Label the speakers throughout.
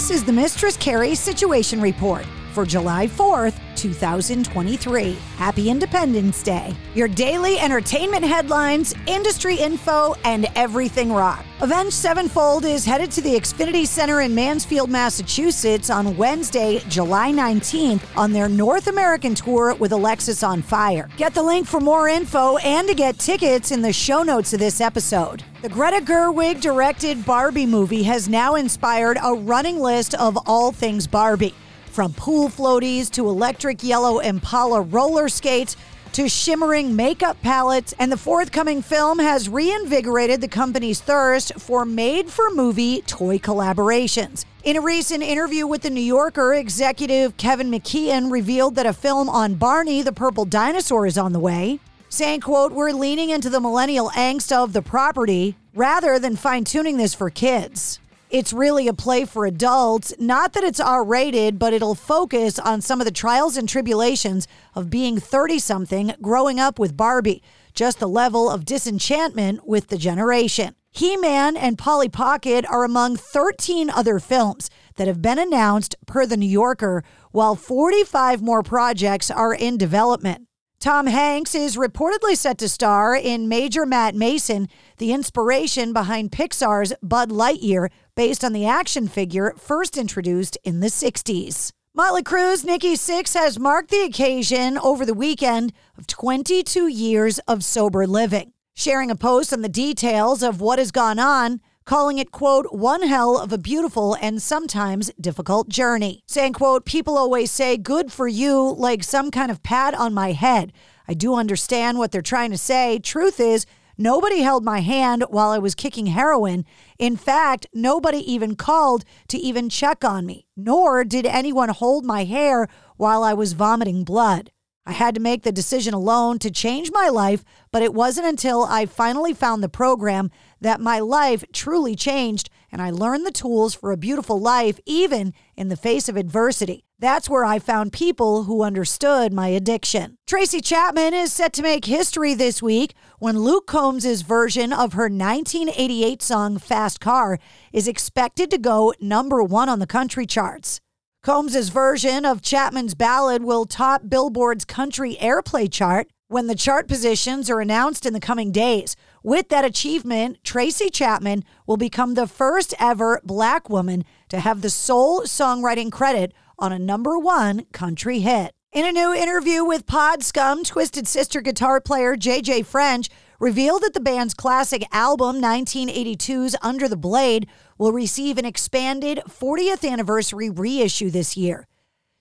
Speaker 1: This is the Mistress Carrie Situation Report for July 4th, 2023. Happy Independence Day. Your daily entertainment headlines, industry info, and everything rock. Avenged Sevenfold is headed to the Xfinity Center in Mansfield, Massachusetts on Wednesday, July 19th on their North American tour with Alexisonfire. Get the link for more info and to get tickets in the show notes of this episode. The Greta Gerwig directed Barbie movie has now inspired a running list of all things Barbie. From pool floaties to electric yellow Impala roller skates to shimmering makeup palettes, and the forthcoming film has reinvigorated the company's thirst for made for movie toy collaborations. In a recent interview with The New Yorker, executive Kevin McKeon revealed that a film on Barney the Purple Dinosaur is on the way, saying, quote, We're leaning into the millennial angst of the property rather than fine tuning this for kids it's really a play for adults. Not that it's R rated, but it'll focus on some of the trials and tribulations of being 30 something growing up with Barbie, just the level of disenchantment with the generation. He Man and Polly Pocket are among 13 other films that have been announced per The New Yorker, while 45 more projects are in development. Tom Hanks is reportedly set to star in Major Matt Mason, the inspiration behind Pixar's Buzz Lightyear, based on the action figure first introduced in the 60s. Motley Crue's Nikki Sixx has marked the occasion over the weekend of 22 years of sober living, sharing a post on the details of what has gone on calling it, quote, one hell of a beautiful and sometimes difficult journey. Saying, quote, people always say good for you like some kind of pat on my head. I do understand what they're trying to say. Truth is, nobody held my hand while I was kicking heroin. In fact, nobody even called to even check on me, nor did anyone hold my hair while I was vomiting blood. I had to make the decision alone to change my life, but it wasn't until I finally found the program that my life truly changed and I learned the tools for a beautiful life, even in the face of adversity. That's where I found people who understood my addiction. Tracy Chapman is set to make history this week when Luke Combs' version of her 1988 song Fast Car is expected to go number one on the country charts. Combs' version of Chapman's ballad will top Billboard's country airplay chart when the chart positions are announced in the coming days. With that achievement, Tracy Chapman will become the first ever black woman to have the sole songwriting credit on a number one country hit. In a new interview with Pod Scum, Twisted Sister guitar player Jay Jay French revealed that the band's classic album, 1982's Under the Blade, will receive an expanded 40th anniversary reissue this year.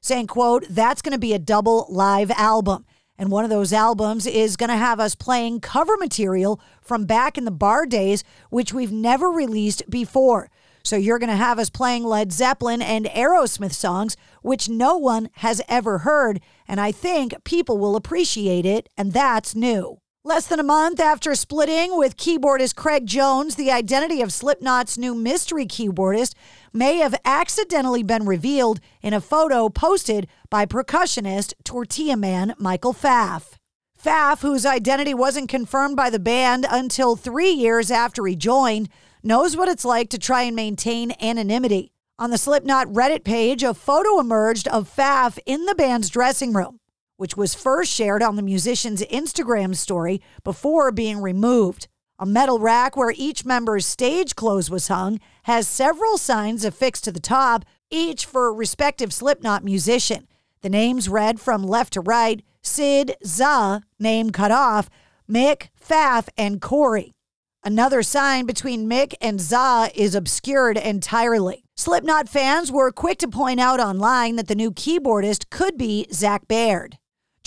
Speaker 1: Saying, quote, that's going to be a double live album. And one of those albums is going to have us playing cover material from back in the bar days, which we've never released before. So you're going to have us playing Led Zeppelin and Aerosmith songs, which no one has ever heard. And I think people will appreciate it, and that's new. Less than a month after splitting with keyboardist Craig Jones, the identity of Slipknot's new mystery keyboardist may have accidentally been revealed in a photo posted by percussionist Tortilla Man Michael Pfaff. Pfaff, whose identity wasn't confirmed by the band until three years after he joined, knows what it's like to try and maintain anonymity. On the Slipknot Reddit page, a photo emerged of Pfaff in the band's dressing room which was first shared on the musician's Instagram story before being removed. A metal rack where each member's stage clothes was hung has several signs affixed to the top, each for a respective Slipknot musician. The names read from left to right Sid, Za, name cut off, Mick, Pfaff, and Corey. Another sign between Mick and Za is obscured entirely. Slipknot fans were quick to point out online that the new keyboardist could be Zach Baird.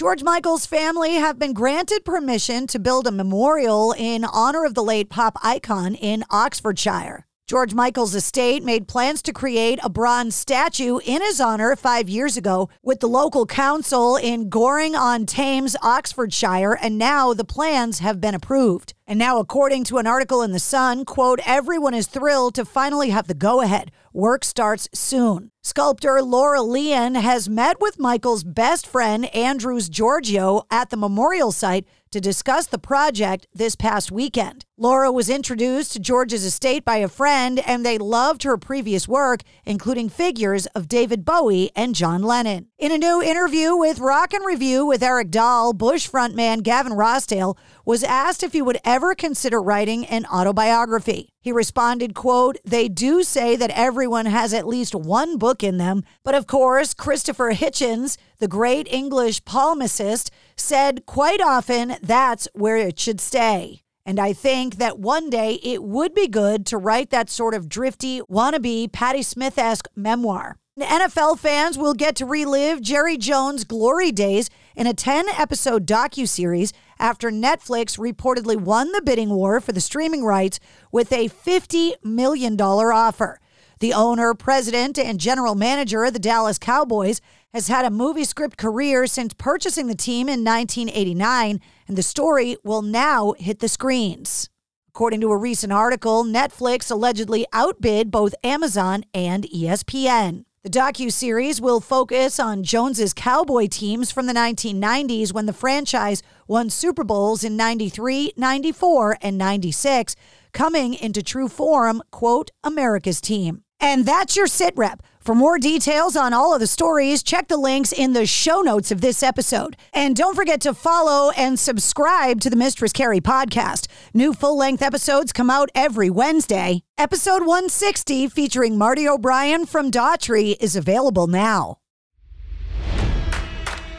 Speaker 1: George Michael's family have been granted permission to build a memorial in honor of the late pop icon in Oxfordshire. George Michael's estate made plans to create a bronze statue in his honor five years ago with the local council in Goring on Thames, Oxfordshire, and now the plans have been approved. And now, according to an article in The Sun, quote, everyone is thrilled to finally have the go ahead. Work starts soon. Sculptor Laura Leon has met with Michael's best friend, Andros Georgiou, at the memorial site to discuss the project this past weekend. Laura was introduced to George's estate by a friend, and they loved her previous work, including figures of David Bowie and John Lennon. In a new interview with Rock and Review with Eric Dahl, Bush frontman Gavin Rossdale was asked if he would ever consider writing an autobiography. He responded, quote, They do say that everyone has at least one book in them, but of course, Christopher Hitchens, the great English polemicist, said quite often that's where it should stay. And I think that one day it would be good to write that sort of drifty, wannabe, Patti Smith esque memoir. NFL fans will get to relive Jerry Jones' glory days in a 10 episode docu-series after Netflix reportedly won the bidding war for the streaming rights with a $50 million offer. The owner, president, and general manager of the Dallas Cowboys has had a movie script career since purchasing the team in 1989, and the story will now hit the screens. According to a recent article, Netflix allegedly outbid both Amazon and ESPN. The docu-series will focus on Jones's Cowboy teams from the 1990s when the franchise won Super Bowls in 93, 94, and 96, coming into true form, quote, America's team. And that's your sit rep. For more details on all of the stories, check the links in the show notes of this episode. And don't forget to follow and subscribe to the Mistress Carrie podcast. New full length episodes come out every Wednesday. Episode 160, featuring Marty O'Brien from Daughtry, is available now.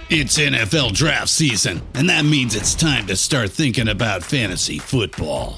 Speaker 2: It's NFL draft season, and that means it's time to start thinking about fantasy football.